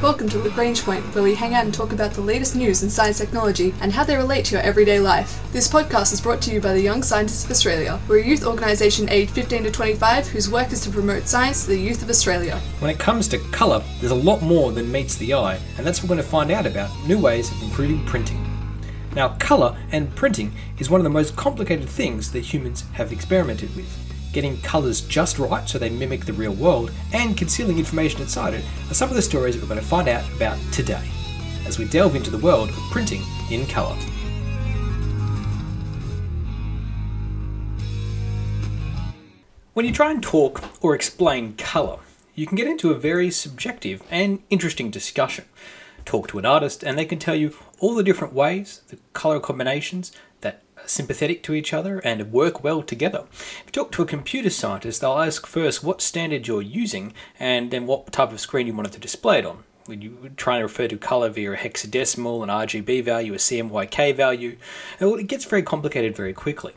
Welcome to Lagrange Point, where we hang out and talk about the latest news in science technology and how they relate to your everyday life. This podcast is brought to you by the Young Scientists of Australia. We're a youth organisation aged 15 to 25 whose work is to promote science to the youth of Australia. When it comes to colour, there's a lot more than meets the eye, and that's what we're going to find out about new ways of improving printing. Now, colour and printing is one of the most complicated things that humans have experimented with getting colours just right so they mimic the real world, and concealing information inside it are some of the stories we're going to find out about today as we delve into the world of printing in colour. When you try and talk or explain colour, you can get into a very subjective and interesting discussion. Talk to an artist, and they can tell you all the different ways, the colour combinations sympathetic to each other and work well together. If you talk to a computer scientist, they'll ask first what standard you're using and then what type of screen you wanted to display it on. When you try to refer to color via a hexadecimal, an RGB value, a CMYK value, it gets very complicated very quickly.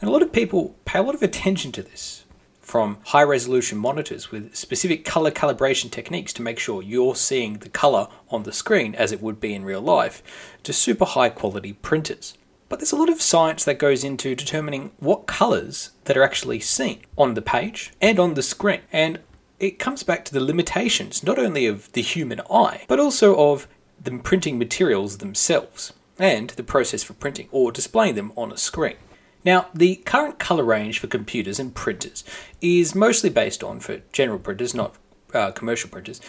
And a lot of people pay a lot of attention to this from high resolution monitors with specific color calibration techniques to make sure you're seeing the color on the screen as it would be in real life to super high quality printers. But there's a lot of science that goes into determining what colours that are actually seen on the page and on the screen. And it comes back to the limitations not only of the human eye, but also of the printing materials themselves and the process for printing or displaying them on a screen. Now, the current colour range for computers and printers is mostly based on, for general printers, not uh, commercial printers,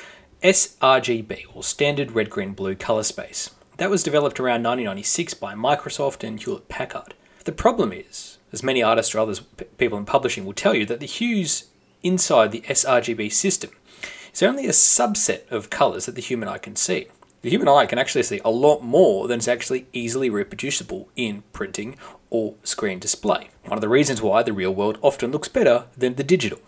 sRGB or Standard Red Green Blue Colour Space. That was developed around 1996 by Microsoft and Hewlett Packard. The problem is, as many artists or other people in publishing will tell you, that the hues inside the sRGB system is only a subset of colours that the human eye can see. The human eye can actually see a lot more than is actually easily reproducible in printing or screen display. One of the reasons why the real world often looks better than the digital.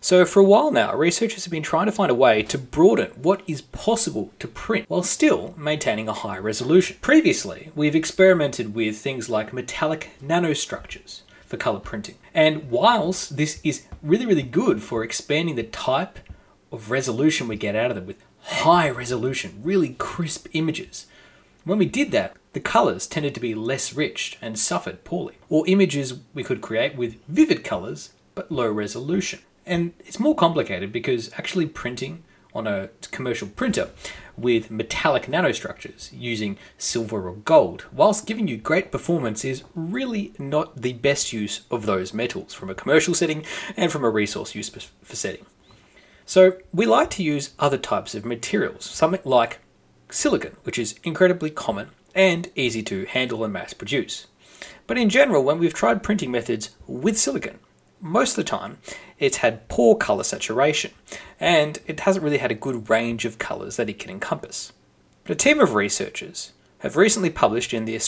So, for a while now, researchers have been trying to find a way to broaden what is possible to print while still maintaining a high resolution. Previously, we've experimented with things like metallic nanostructures for color printing. And whilst this is really, really good for expanding the type of resolution we get out of them with high resolution, really crisp images, when we did that, the colours tended to be less rich and suffered poorly. Or images we could create with vivid colours but low resolution. And it's more complicated because actually printing on a commercial printer with metallic nanostructures using silver or gold, whilst giving you great performance, is really not the best use of those metals from a commercial setting and from a resource use for setting. So we like to use other types of materials, something like silicon, which is incredibly common and easy to handle and mass produce. But in general, when we've tried printing methods with silicon, most of the time it's had poor colour saturation, and it hasn't really had a good range of colours that it can encompass. But a team of researchers have recently published in the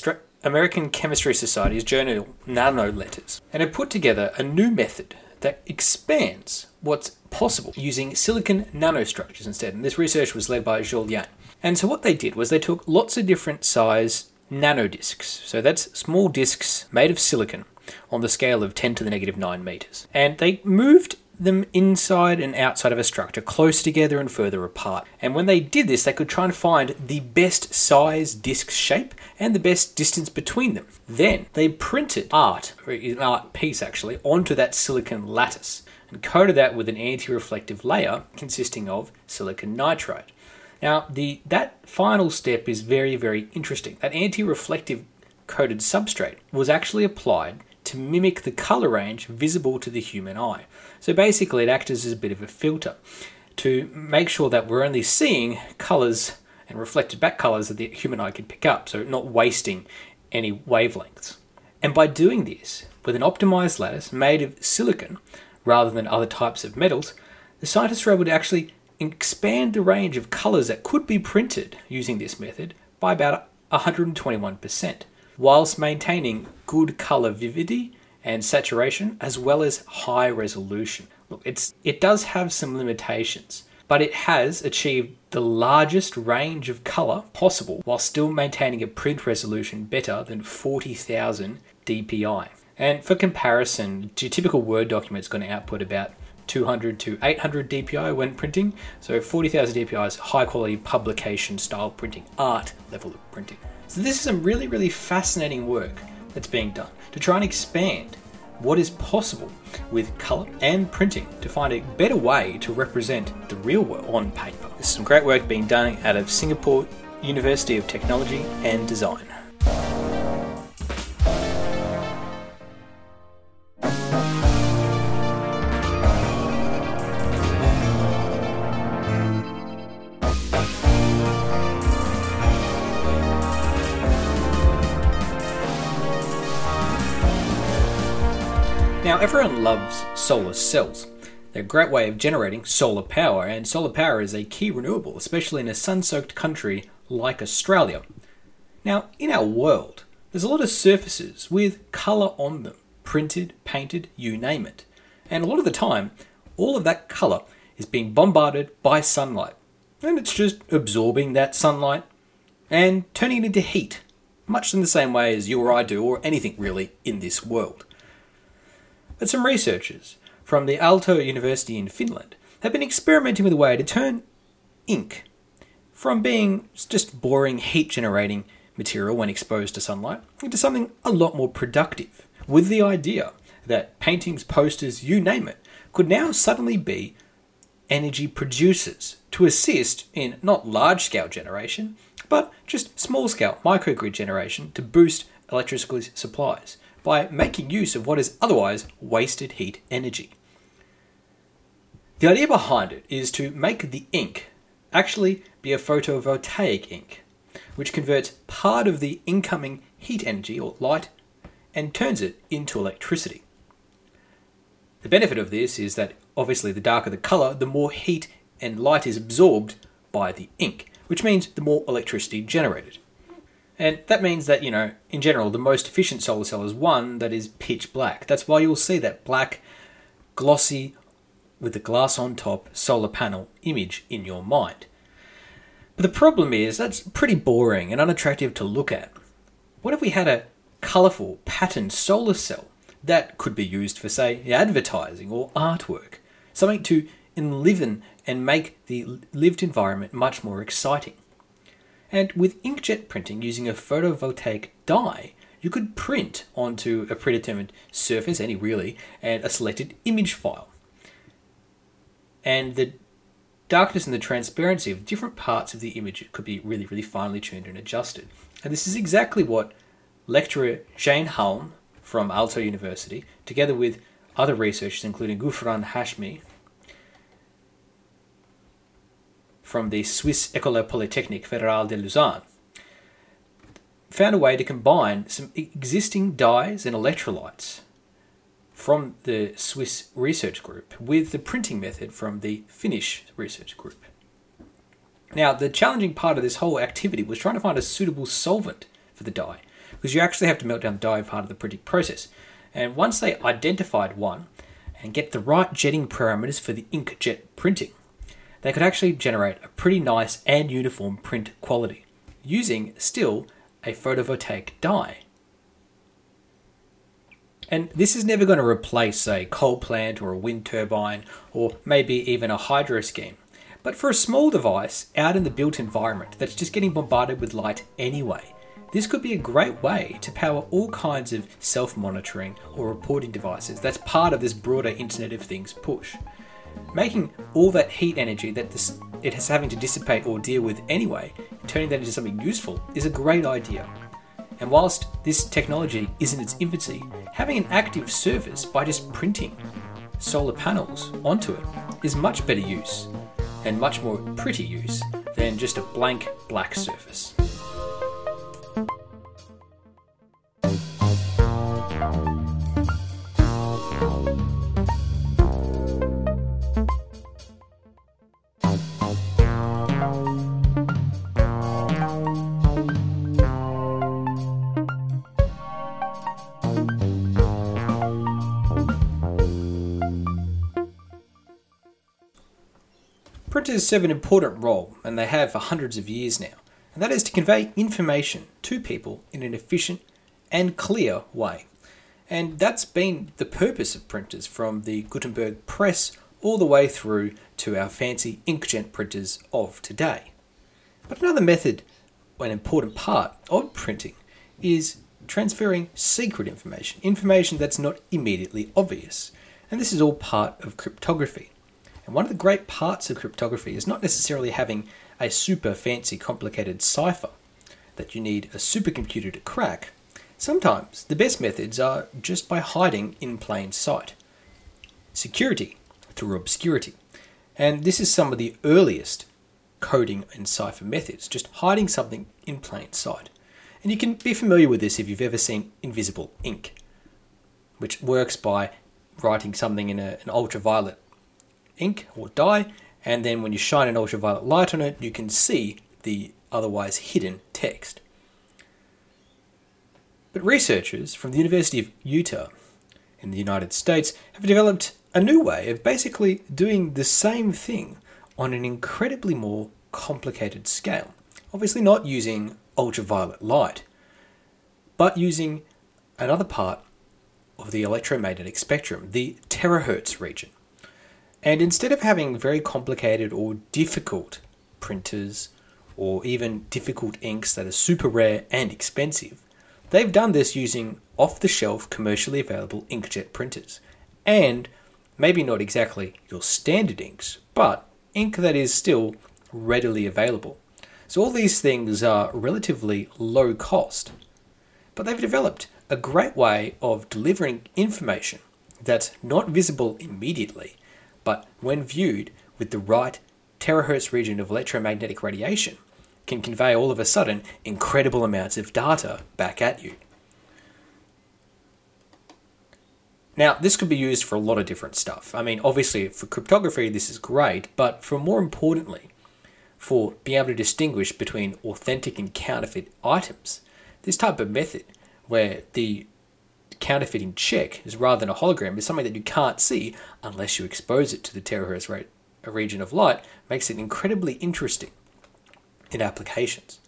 American Chemistry Society's journal Nano Letters and have put together a new method that expands what's possible using silicon nanostructures instead. And this research was led by Zhou Lian. And so what they did was they took lots of different size nanodiscs. So that's small discs made of silicon on the scale of 10 to the negative 9 meters. And they moved them inside and outside of a structure, close together and further apart. And when they did this, they could try and find the best size disc shape and the best distance between them. Then they printed art, an art piece actually, onto that silicon lattice and coated that with an anti-reflective layer consisting of silicon nitride. Now, the that final step is very, very interesting. That anti-reflective coated substrate was actually applied to mimic the colour range visible to the human eye. So basically, it acts as a bit of a filter to make sure that we're only seeing colours and reflected back colours that the human eye can pick up, so not wasting any wavelengths. And by doing this with an optimized lattice made of silicon rather than other types of metals, the scientists were able to actually expand the range of colours that could be printed using this method by about 121% whilst maintaining good color vividity and saturation as well as high resolution. Look, it's it does have some limitations, but it has achieved the largest range of color possible while still maintaining a print resolution better than 40,000 dpi. And for comparison, your typical Word document is going to output about 200 to 800 DPI when printing. So 40,000 DPI is high quality publication style printing, art level of printing. So this is some really, really fascinating work that's being done to try and expand what is possible with colour and printing to find a better way to represent the real world on paper. There's some great work being done out of Singapore University of Technology and Design. Now, everyone loves solar cells. They're a great way of generating solar power, and solar power is a key renewable, especially in a sun soaked country like Australia. Now, in our world, there's a lot of surfaces with colour on them printed, painted, you name it. And a lot of the time, all of that colour is being bombarded by sunlight. And it's just absorbing that sunlight and turning it into heat, much in the same way as you or I do, or anything really in this world. But some researchers from the Aalto University in Finland have been experimenting with a way to turn ink from being just boring heat generating material when exposed to sunlight into something a lot more productive, with the idea that paintings, posters, you name it, could now suddenly be energy producers to assist in not large scale generation, but just small scale microgrid generation to boost electricity supplies by making use of what is otherwise wasted heat energy. The idea behind it is to make the ink actually be a photovoltaic ink, which converts part of the incoming heat energy or light and turns it into electricity. The benefit of this is that obviously the darker the colour, the more heat and light is absorbed by the ink, which means the more electricity generated. And that means that, you know, in general, the most efficient solar cell is one that is pitch black. That's why you'll see that black, glossy, with the glass on top solar panel image in your mind. But the problem is that's pretty boring and unattractive to look at. What if we had a colourful, patterned solar cell that could be used for, say, advertising or artwork? Something to enliven and make the lived environment much more exciting. And with inkjet printing using a photovoltaic dye, you could print onto a predetermined surface, any really, and a selected image file. And the darkness and the transparency of different parts of the image could be really, really finely tuned and adjusted. And this is exactly what lecturer Jane Halme from Aalto University, together with other researchers including Ghufran Hashmi from the Swiss École Polytechnique Fédérale de Lausanne, found a way to combine some existing dyes and electrolytes from the Swiss research group with the printing method from the Finnish research group. Now, the challenging part of this whole activity was trying to find a suitable solvent for the dye, because you actually have to melt down the dye part of the printing process. And once they identified one and get the right jetting parameters for the inkjet printing, they could actually generate a pretty nice and uniform print quality using still a photovoltaic dye. And this is never going to replace a coal plant or a wind turbine or maybe even a hydro scheme. But for a small device out in the built environment that's just getting bombarded with light anyway, this could be a great way to power all kinds of self monitoring or reporting devices that's part of this broader Internet of Things push. Making all that heat energy that this, it is having to dissipate or deal with anyway, turning that into something useful, is a great idea. And whilst this technology is in its infancy, having an active surface by just printing solar panels onto it is much better use and much more pretty use than just a blank black surface. Printers serve an important role, and they have for hundreds of years now, and that is to convey information to people in an efficient and clear way. And that's been the purpose of printers from the Gutenberg press all the way through to our fancy inkjet printers of today. But another method, an important part of printing, is transferring secret information, information that's not immediately obvious. And this is all part of cryptography. And one of the great parts of cryptography is not necessarily having a super fancy complicated cipher that you need a supercomputer to crack. Sometimes the best methods are just by hiding in plain sight. Security through obscurity. And this is some of the earliest coding and cipher methods, just hiding something in plain sight. And you can be familiar with this if you've ever seen invisible ink, which works by writing something in a, an ultraviolet ink or dye, and then when you shine an ultraviolet light on it, you can see the otherwise hidden text. But researchers from the University of Utah in the United States have developed a new way of basically doing the same thing on an incredibly more complicated scale. Obviously, not using ultraviolet light, but using another part of the electromagnetic spectrum, the terahertz region. And instead of having very complicated or difficult printers or even difficult inks that are super rare and expensive, they've done this using off the shelf commercially available inkjet printers. And maybe not exactly your standard inks, but ink that is still readily available. So all these things are relatively low cost, but they've developed a great way of delivering information that's not visible immediately, but when viewed with the right terahertz region of electromagnetic radiation, can convey all of a sudden incredible amounts of data back at you. Now, this could be used for a lot of different stuff. I mean, obviously, for cryptography, this is great, but for more importantly, for being able to distinguish between authentic and counterfeit items, this type of method, where the counterfeiting check is rather than a hologram, is something that you can't see unless you expose it to the terahertz rate, a region of light, makes it incredibly interesting in applications.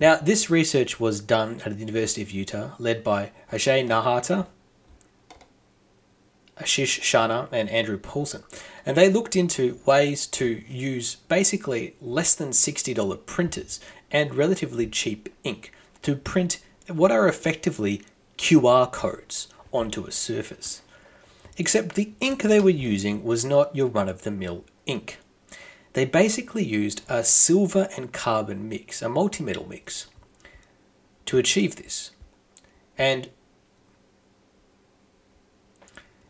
Now, this research was done at the University of Utah, led by Ajay Nahata Ashish Sharma and Andrew Paulson. And they looked into ways to use basically less than $60 printers and relatively cheap ink to print what are effectively QR codes onto a surface. Except the ink they were using was not your run of the mill ink. They basically used a silver and carbon mix, a multi-metal mix, to achieve this. And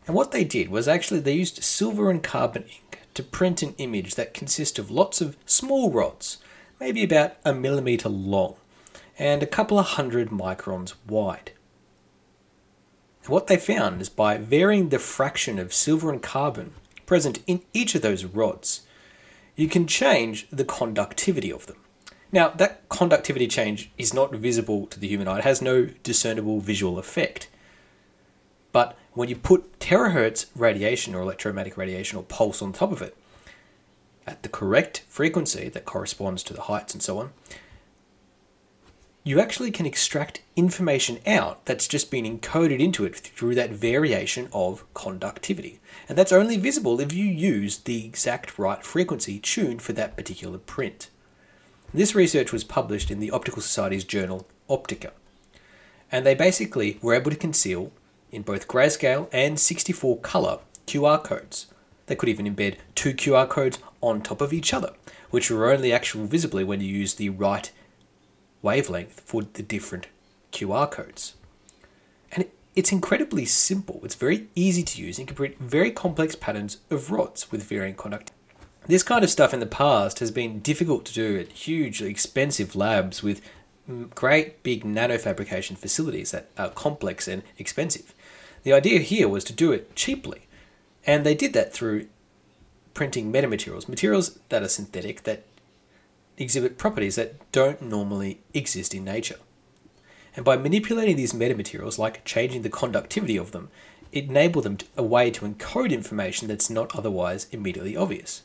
and what they did was actually they used silver and carbon ink to print an image that consists of lots of small rods, maybe about a millimeter long, and a couple of hundred microns wide. What they found is by varying the fraction of silver and carbon present in each of those rods, you can change the conductivity of them. Now, that conductivity change is not visible to the human eye, it has no discernible visual effect. But when you put terahertz radiation or electromagnetic radiation or pulse on top of it at the correct frequency that corresponds to the heights and so on, you actually can extract information out that's just been encoded into it through that variation of conductivity. And that's only visible if you use the exact right frequency tuned for that particular print. This research was published in the Optical Society's journal Optica. And they basically were able to conceal in both grayscale and 64 color QR codes. They could even embed two QR codes on top of each other, which were only actually visibly when you use the right wavelength for the different QR codes. And it's incredibly simple. It's very easy to use and can print very complex patterns of rods with varying conductivity. This kind of stuff in the past has been difficult to do at hugely expensive labs with mm, great big nanofabrication facilities that are complex and expensive. The idea here was to do it cheaply, and they did that through printing metamaterials, materials that are synthetic that exhibit properties that don't normally exist in nature. And by manipulating these metamaterials, like changing the conductivity of them, it enabled them to, a way to encode information that's not otherwise immediately obvious.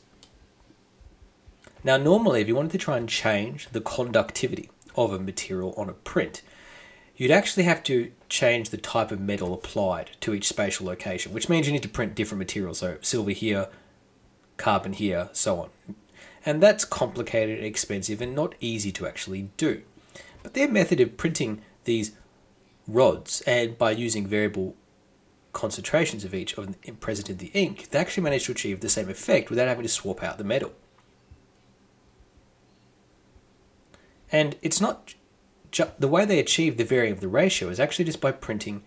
Now, normally, if you wanted to try and change the conductivity of a material on a print, you'd actually have to change the type of metal applied to each spatial location, which means you need to print different materials, so silver here, carbon here, so on. And that's complicated expensive and not easy to actually do. But their method of printing these rods and by using variable concentrations of each of present in the ink, they actually managed to achieve the same effect without having to swap out the metal. And it's not ju- the way they achieve the varying of the ratio is actually just by printing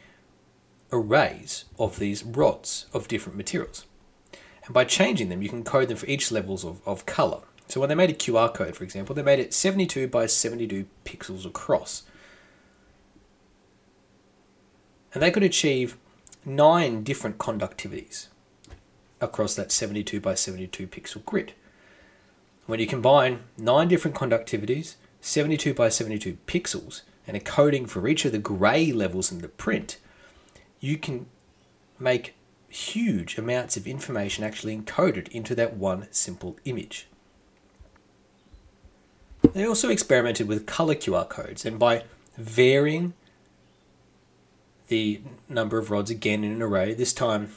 arrays of these rods of different materials. And by changing them, you can code them for each levels of, of color. So when they made a QR code, for example, they made it 72 by 72 pixels across. And they could achieve nine different conductivities across that 72 by 72 pixel grid. When you combine nine different conductivities 72 by 72 pixels and a coding for each of the grey levels in the print, you can make huge amounts of information actually encoded into that one simple image. They also experimented with color QR codes, and by varying the number of rods again in an array, this time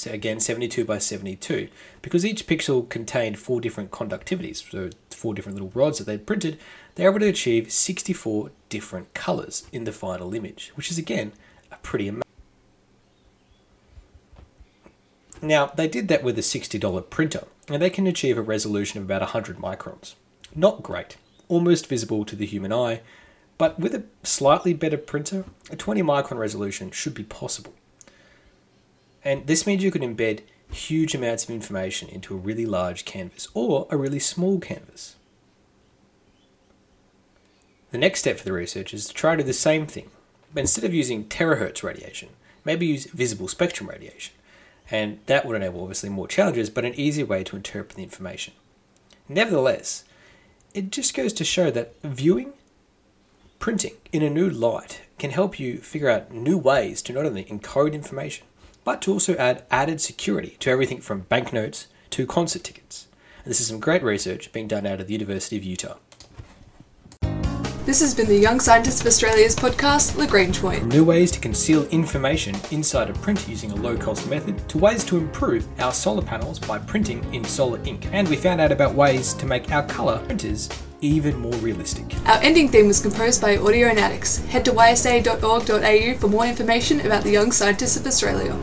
so again 72 by 72 because each pixel contained four different conductivities so four different little rods that they'd printed they were able to achieve 64 different colors in the final image which is again a pretty amazing now they did that with a $60 printer and they can achieve a resolution of about 100 microns not great almost visible to the human eye but with a slightly better printer a 20 micron resolution should be possible and this means you can embed huge amounts of information into a really large canvas or a really small canvas. The next step for the research is to try to do the same thing, but instead of using terahertz radiation, maybe use visible spectrum radiation. And that would enable obviously more challenges, but an easier way to interpret the information. Nevertheless, it just goes to show that viewing printing in a new light can help you figure out new ways to not only encode information, but to also add added security to everything from banknotes to concert tickets. And this is some great research being done out of the University of Utah. This has been the Young Scientists of Australia's podcast, Lagrange Point. From new ways to conceal information inside a print using a low cost method, to ways to improve our solar panels by printing in solar ink. And we found out about ways to make our colour printers even more realistic. Our ending theme was composed by Audionautics. Head to ysa.org.au for more information about the Young Scientists of Australia.